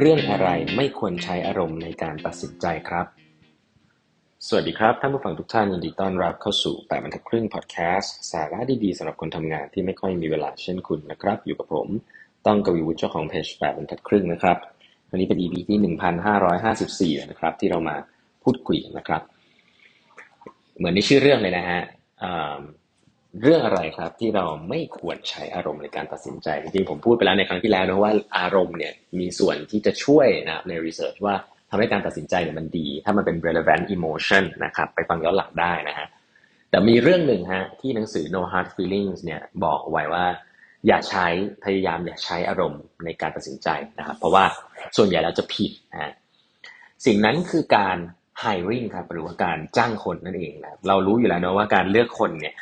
เรื่องอะไรไม่ควรใช้อารมณ์ในการตัดสินใจครับ สวัสดีครับ ท่านผู้ฟังทุกท่านยินดีต้อนรับเข้าสู่แปดบรรทัดครึ่งพอดแคสต์สาระดีๆสำหรับคนทำงานที่ไม่ค่อยมีเวลาเช่นคุณนะครับ อยู่กับผม ต้องกวีวุฒิเจ้าของเพจแปดบรรทัดครึ่งนะครับวันนี้เป็น EP ที่ 1554 นะครับ ที่เรามาพูดคุยนะครับ เหมือนในชื่อเรื่องเลยนะฮะ เรื่องอะไรครับที่เราไม่ควรใช้อารมณ์ในการตัดสินใจจริงๆผมพูดไปแล้วในครั้งที่แล้วนะว่าอารมณ์เนี่ยมีส่วนที่จะช่วยนะในรีเสิร์ชว่าทำให้การตัดสินใจเนี่ยมันดี ถ้ามันเป็น relevant emotion นะครับไปฟังย้อนหลังได้นะฮะแต่มีเรื่องหนึ่งฮะที่หนังสือ No Hard Feelings เนี่ยบอกไว้ว่า อย่าใช้พยายามอย่าใช้อารมณ์ในการตัดสินใจนะครับเพราะว่าส่วนใหญ่แล้วจะผิดนะฮะสิ่งนั้นคือการ hiring ครับหรือว่าการจ้างคนนั่นเองนะเรารู้อยู่แล้วนะว่าการเลือกคนเนี่ย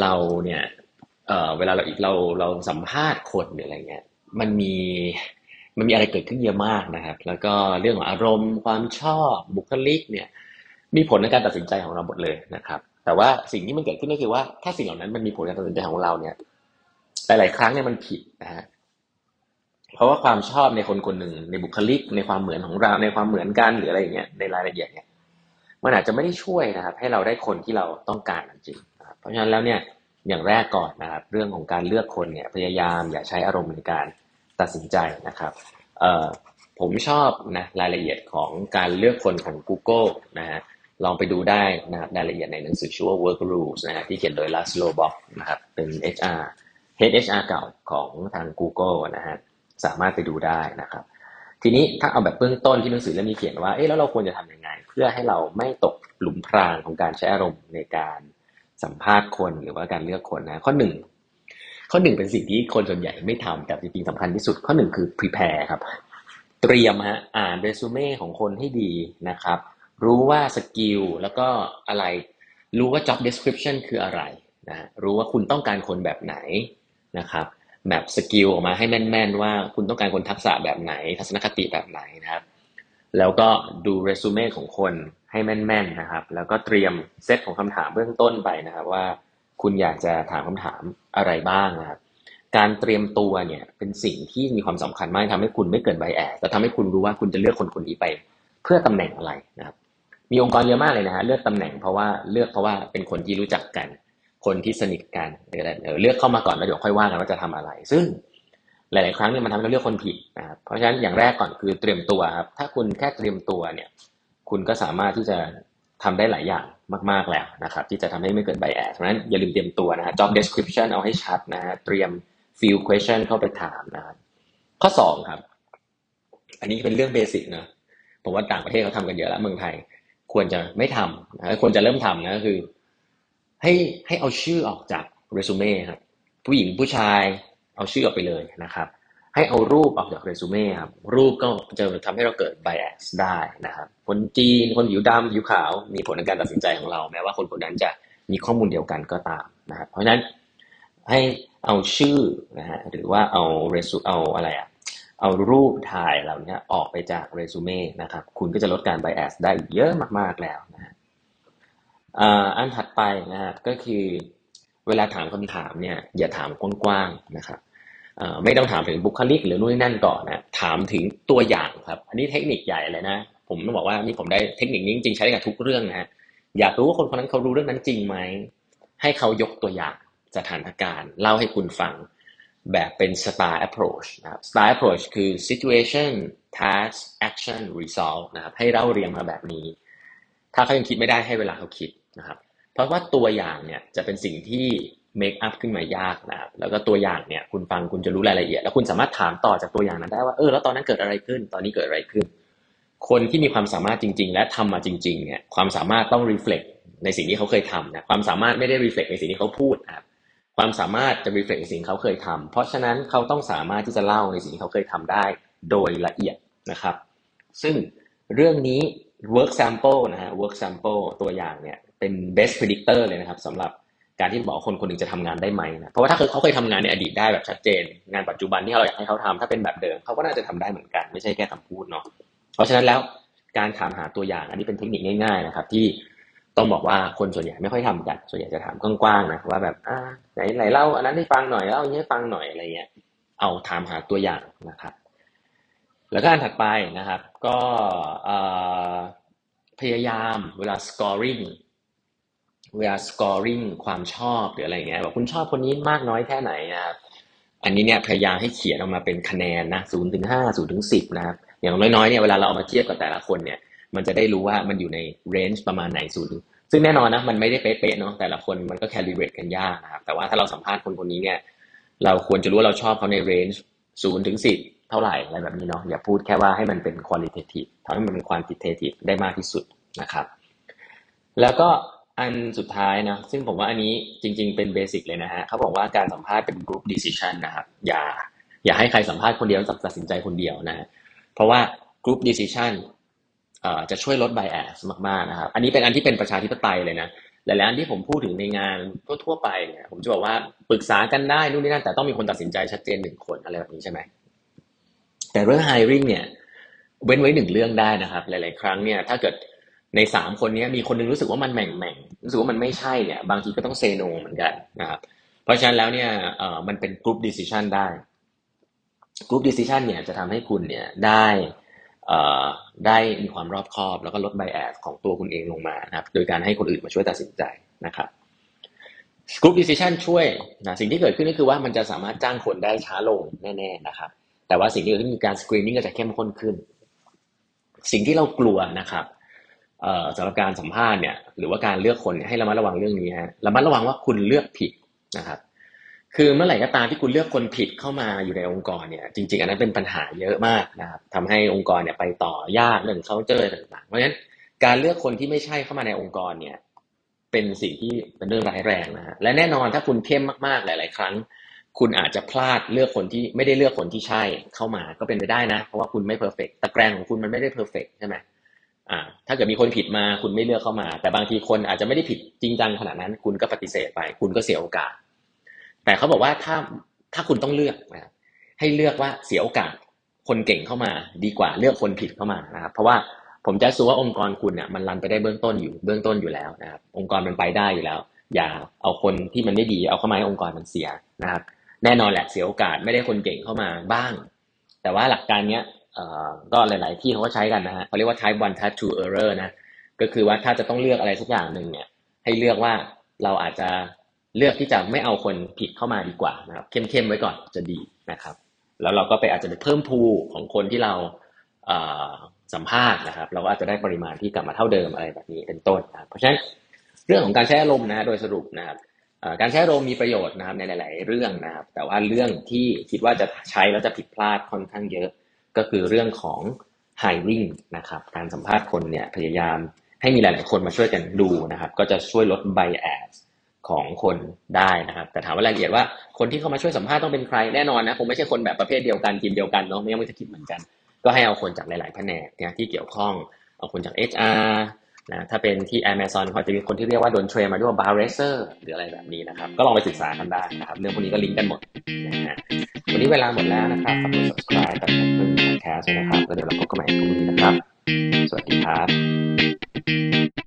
เราเนี่ยเอ่อเวลาเราอีกเราเราสัมภาษณ์คนหรืออะไรเงี้ยมันมีมันมีอะไรเกิดขึ้นเยอะมากนะครับ แล้วก็เรื่องของอารมณ์ ความชอบบุคลิกเนี่ยมีผลในการตัดสินใจของเราหมดเลยนะครับ แต่ว่าสิ่งที่มันเกิดขึ้นก็คือว่าถ้าสิ่งเหล่านั้นมันมีผลในการตัดสินใจของเราเนี่ยหลาย ๆ ครั้งเนี่ยมันผิดนะฮะเพราะว่าความชอบในคนคนหนึ่งในบุคลิก ในความเหมือนของเราในความเหมือนกันหรืออะไรอย่างเงี้ยในรายละเอียดเนี่ยมันอาจจะไม่ได้ช่วยนะครับ ให้เราได้คนที่เราต้องการจริง ราะฉะนั้นแล้วเนี่ยอย่างแรกก่อนนะครับเรื่องของการเลือกคนเนี่ยพยายามอย่าใช้อารมณ์ในการตัดสินใจนะครับผมชอบนะรายละเอียดของการเลือกคนของ Google นะฮะลองไปดูได้นะครับรายละเอียดในหนังสือชื่อว่า Work Rules นะฮะที่เขียนโดย Laszlo Bock นะครับเป็น HR Head HR เก่าของทาง Google นะฮะสามารถไปดูได้นะครับ ทีนี้ถ้าเอาแบบเบื้องต้นที่หนังสือเล่มนี้เขียนว่าเอ๊ะแล้วเราควรจะทำยังไง เพื่อให้เราไม่ตกหลุมพรางของการใช้อารมณ์ในการ สัมภาษณ์คนหรือว่าการเลือกคนนะ ข้อหนึ่งข้อหนึ่งเป็นสิ่งที่คนส่วนใหญ่ไม่ทำแต่จริงๆสำคัญที่สุด ข้อหนึ่งคือ prepare ครับ เตรียมฮะอ่านเรซูเม่ของคนให้ดีนะครับ รู้ว่า skill แล้วก็อะไร รู้ว่า job description คืออะไรนะรู้ว่าคุณต้องการคนแบบไหนนะครับแบบ skill ออกมาให้แม่น ๆ ว่าคุณต้องการคนทักษะแบบไหน ทัศนคติแบบไหนนะครับ แล้วก็ดูเรซูเม่ของคนให้แม่นๆนะครับ แล้วก็เตรียมเซตของคำถามเบื้องต้นไปนะครับว่าคุณอยากจะถามคำถามอะไรบ้างนะครับ การเตรียมตัวเนี่ยเป็นสิ่งที่มีความสำคัญมากทำให้คุณไม่เกิด bias แต่ทำให้คุณรู้ว่าคุณจะเลือกคนคนนี้ไป เพื่อตำแหน่งอะไรนะครับ มีองค์กรเยอะมากเลยนะฮะเลือกตำแหน่งเพราะว่าเลือกเพราะว่าเป็นคนที่รู้จักกัน คนที่สนิทกันหรืออะไรเลือกเข้ามาก่อนแล้วเดี๋ยวค่อยว่ากันว่าจะทำอะไร ซึ่ง หลาย ๆ ครั้งเนี่ยมันทำให้เราเลือกคนผิดนะครับเพราะฉะนั้นอย่างแรกก่อนคือเตรียมตัวครับถ้าคุณแค่เตรียมตัวเนี่ยคุณก็สามารถที่จะทำได้หลายอย่างมาก ๆ แล้วนะครับที่จะทำให้ไม่เกิดไบแอสเพราะฉะนั้นอย่าลืมเตรียมตัวนะฮะ job description เอาให้ชัดนะฮะเตรียม field question เข้าไปถามนะครับข้อสองครับ อันนี้เป็นเรื่องเบสิกนะผมว่าต่างประเทศเขาทำกันเยอะแล้วเมืองไทย ควรจะไม่ทำนะควรจะเริ่มทำนะคือ ให้ให้เอาชื่อออกจากเรซูเม่ครับผู้หญิงผู้ชาย เอาชื่อออกไปเลยนะครับ ให้เอารูปออกจากเรซูเม่ครับ รูปก็จะทำให้เราเกิดไบแอสได้นะครับ คนจีน คนผิวดำผิวขาว มีผลในการตัดสินใจของเรา แม้ว่าคนคนนั้นจะมีข้อมูลเดียวกันก็ตามนะครับ เพราะฉะนั้นให้เอาชื่อนะฮะหรือว่าเอาเรซูเอาอะไรอะเอารูปถ่ายเหล่านี้ออกไปจากเรซูเม่นะครับ คุณก็จะลดการไบแอสได้เยอะมาก ๆ แล้วนะฮะอันถัดไปนะฮะก็คือเวลาถามคำถามเนี่ยอย่าถามกว้างๆนะครับ ไม่ต้องถามถึงบุคลิกหรือนู่นนั่นก่อนนะถามถึงตัวอย่างครับ อันนี้เทคนิคใหญ่เลยนะ ผมต้องบอกว่านี่ผมได้เทคนิคนี้จริงๆใช้กับทุกเรื่องนะฮะอยากรู้ว่าคนคนนั้นเขารู้เรื่องนั้นจริงไหมให้เขายกตัวอย่างสถานการณ์เล่าให้คุณฟังแบบเป็น star approach นะครับ star approach คือ situation task action result นะครับ ให้เล่าเรียงมาแบบนี้ ถ้าเขายังคิดไม่ได้ให้เวลาเขาคิดนะครับ เพราะว่าตัวอย่างเนี่ยจะเป็นสิ่งที่ เมคอัพขึ้นมายากนะครับแล้วก็ตัวอย่างเนี่ยคุณฟังคุณจะรู้รายละเอียด แล้วคุณสามารถถามต่อจากตัวอย่างนั้นได้ว่าเออแล้วตอนนั้นเกิดอะไรขึ้น ตอนนี้เกิดอะไรขึ้น คนที่มีความสามารถจริง ๆ และทำมาจริง ๆ เนี่ยความสามารถต้องรีเฟล็กในสิ่งที่เขาเคยทำนะความสามารถไม่ได้รีเฟล็กในสิ่งที่เขาพูดนะครับความสามารถจะรีเฟล็กในสิ่งเขาเคยทำเพราะฉะนั้นเขาต้องสามารถที่จะเล่าในสิ่งที่เขาเคยทำได้โดยละเอียดนะครับ ซึ่งเรื่องนี้ work sample นะฮะ work sample ตัวอย่างเนี่ยเป็น best predictor เลยนะครับสำหรับ การที่บอกคนคนหนึ่งจะทำงานได้ไหมนะเพราะว่าถ้าเขาเคยทำงานในอดีตได้แบบชัดเจน งานปัจจุบันที่เราอยากให้เขาทำถ้าเป็นแบบเดิมเขาก็น่าจะทำได้เหมือนกัน ไม่ใช่แค่คาพูดเนาะเพราะฉะนั้นแล้วการถามหาตัวอย่าง อันนี้เป็นเทคนิคง่ายๆนะครับ ที่ต้องบอกว่าคนส่วนใหญ่ไม่ค่อยทำกันส่วนใหญ่จะถามกว้างๆนะว่าแบบอ่าไหนไหนเล่าอันนั้นให้ฟังหน่อยเล่าอันนี้ให้ฟังหน่อยอะไรเงี้ยเอาถามหาตัวอย่างนะครับ แล้วก็อันถัดไปนะครับ ก็พยายามเวลา scoring เวลา scoring ความชอบหรืออะไรเงี้ยบอกคุณชอบคนนี้มากน้อยแค่ไหนนะครับอันนี้เนี่ยพยายามให้เขียนออกมาเป็นคะแนนนะศูนย์ถึงห้าศูนย์ถึงสิบนะครับอย่างน้อยๆเนี่ยเวลาเราเอามาเทียบกับแต่ละคนเนี่ย มันจะได้รู้ว่ามันอยู่ใน range ประมาณไหนศูนย์ซึ่งแน่นอนนะมันไม่ได้เป๊ะๆเนาะแต่ละคนมันก็ calibrate กันยากนะครับแต่ว่าถ้าเราสัมภาษณ์คนคนนี้เนี่ยเราควรจะรู้ว่าเราชอบเขาใน range ศูนย์ถึงสิบเท่าไหร่อะไรแบบนี้เนาะอย่าพูดแค่ว่าให้มันเป็น qualitative ทำให้มันเป็น quantitative ได้มากที่สุดนะครับ แล้วก็ อันสุดท้ายนะ ซึ่งผมว่าอันนี้จริง ๆ เป็น basic เลยนะฮะเขาบอกว่าการสัมภาษณ์เป็น group decision นะครับ อย่า อย่าให้ใครสัมภาษณ์คนเดียวตัดสินใจคนเดียวนะ เพราะว่า group decision จะช่วยลด bias มากๆนะครับ อันนี้เป็นอันที่เป็นประชาธิปไตยเลยนะหลายๆอันที่ผมพูดถึงในงานทั่วๆไปเนี่ยผมจะบอกว่าปรึกษากันได้นู่นนี่นั่นแต่ต้องมีคนตัดสินใจชัดเจนหนึ่งคนอะไรแบบนี้ใช่ไหมแต่เรื่อง hiring เนี่ยเว้นไว้หนึ่งเรื่องได้นะครับ หลาย ๆ ครั้งเนี่ยถ้าเกิด ในสามคนนี้มีคนนึงรู้สึกว่ามันแหม่งๆ แม่งรู้สึกว่ามันไม่ใช่เนี่ย บางทีก็ต้อง say no เหมือนกันนะครับเพราะฉะนั้นแล้วเนี่ยเอ่อมันเป็น group decision ได้ group decision เนี่ยจะทำให้คุณเนี่ยได้เอ่อได้มีความรอบคอบ แล้วก็ลด bias ของตัวคุณเองลงมานะครับ โดยการให้คนอื่นมาช่วยตัดสินใจนะครับ group decision ช่วยนะสิ่งที่เกิดขึ้นก็คือว่ามันจะสามารถจ้างคนได้ช้าลงแน่ๆนะครับ แต่ว่าสิ่งที่เกิดขึ้นคือการ screening ก็จะเข้มข้นขึ้น สิ่งที่เรากลัวนะครับ สำหรับการสัมภาษณ์เนี่ยหรือว่าการเลือกคนให้ระมัดระวังเรื่องนี้ฮะระมัดระวังว่าคุณเลือกผิดนะครับ คือเมื่อไหร่ก็ตามที่คุณเลือกคนผิดเข้ามาอยู่ในองค์กรเนี่ยจริง ๆ อันนั้นเป็นปัญหาเยอะมากนะครับทำให้องค์กรเนี่ยไปต่อยากเรื่องเขาเจอต่างๆ เพราะฉะนั้นการเลือกคนที่ไม่ใช่เข้ามาในองค์กรเนี่ยเป็นสิ่งที่เป็นเรื่องร้ายแรงนะฮะและแน่นอนถ้าคุณเข้มมากๆหลาย ๆ ครั้ง คุณอาจจะพลาดเลือกคนที่ไม่ได้เลือกคนที่ใช่เข้ามาก็เป็นไปได้นะ เพราะว่าคุณไม่ perfect ตะแกรงของคุณมันไม่ได้ perfect ใช่ไหม อ่าถ้าเกิดมีคนผิดมาคุณไม่เลือกเข้ามา แต่บางทีคนอาจจะไม่ได้ผิดจริงจังขนาดนั้น คุณก็ปฏิเสธไป คุณก็เสียโอกาส แต่เขาบอกว่าถ้าถ้าคุณต้องเลือกนะให้เลือกว่าเสียโอกาสคนเก่งเข้ามา ดีกว่าเลือกคนผิดเข้ามานะครับเพราะว่าผมจะสูว่าองค์กรคุณเนี่ยมัน run ไปได้เบื้องต้นอยู่เบื้องต้นอยู่แล้วนะครับองค์กรมันไปได้อยู่แล้ว อย่าเอาคนที่มันไม่ดีเอาเข้ามาให้องค์กรมันเสียนะครับ แน่นอนแหละเสียโอกาสไม่ได้คนเก่งเข้ามาบ้าง แต่ว่าหลักการเนี้ย ก็หลาย ๆ ที่เขาก็ใช้กันนะฮะเขาเรียกว่า type one type two error นะ ก็คือว่าถ้าจะต้องเลือกอะไรสักอย่างหนึ่งเนี่ย ให้เลือกว่าเราอาจจะเลือกที่จะไม่เอาคนผิดเข้ามาดีกว่านะครับ เข้ม ๆ ไว้ก่อนจะดีนะครับ แล้วเราก็ไปอาจจะไปเพิ่มพูของคนที่เราสัมภาษณ์นะครับ เราก็อาจจะได้ปริมาณที่กลับมาเท่าเดิมอะไรแบบนี้เป็นต้นนะเพราะฉะนั้นเรื่องของการใช้อารมณ์นะโดยสรุปนะครับการใช้อารมณ์มีประโยชน์นะครับในหลาย ๆ เรื่องนะครับ แต่ว่าเรื่องที่คิดว่าจะใช้แล้วจะผิดพลาดค่อนข้างเยอะ ก็คือเรื่องของ hiring นะครับ การสัมภาษณ์คนเนี่ยพยายามให้มีหลาย ๆ คนมาช่วยกันดูนะครับ ก็จะช่วยลด bias ของคนได้นะครับ แต่ถามว่ารายละเอียดว่าคนที่เข้ามาช่วยสัมภาษณ์ต้องเป็นใครแน่นอนนะคงไม่ใช่คนแบบประเภทเดียวกันทีมเดียวกันเนาะไม่ต้องจะคิดเหมือนกัน ก็ให้เอาคนจากหลาย ๆ แผนกเนี่ยที่เกี่ยวข้อง เอาคนจาก HR นะถ้าเป็นที่ Amazon เขาจะมีคนที่เรียกว่าโดน train มาด้วย Bar Raiser หรืออะไรแบบนี้นะครับ ก็ลองไปศึกษากันได้นะครับ เรื่องพวกนี้ก็ลิงก์กันหมดนะฮะวันนี้เวลาหมดแล้วนะครับฝากกด subscribe กับเพื่อน podcast นะครับแล้วเดี๋ยวเราพบกันใหม่พรุ่งนี้นะครับ สวัสดีครับ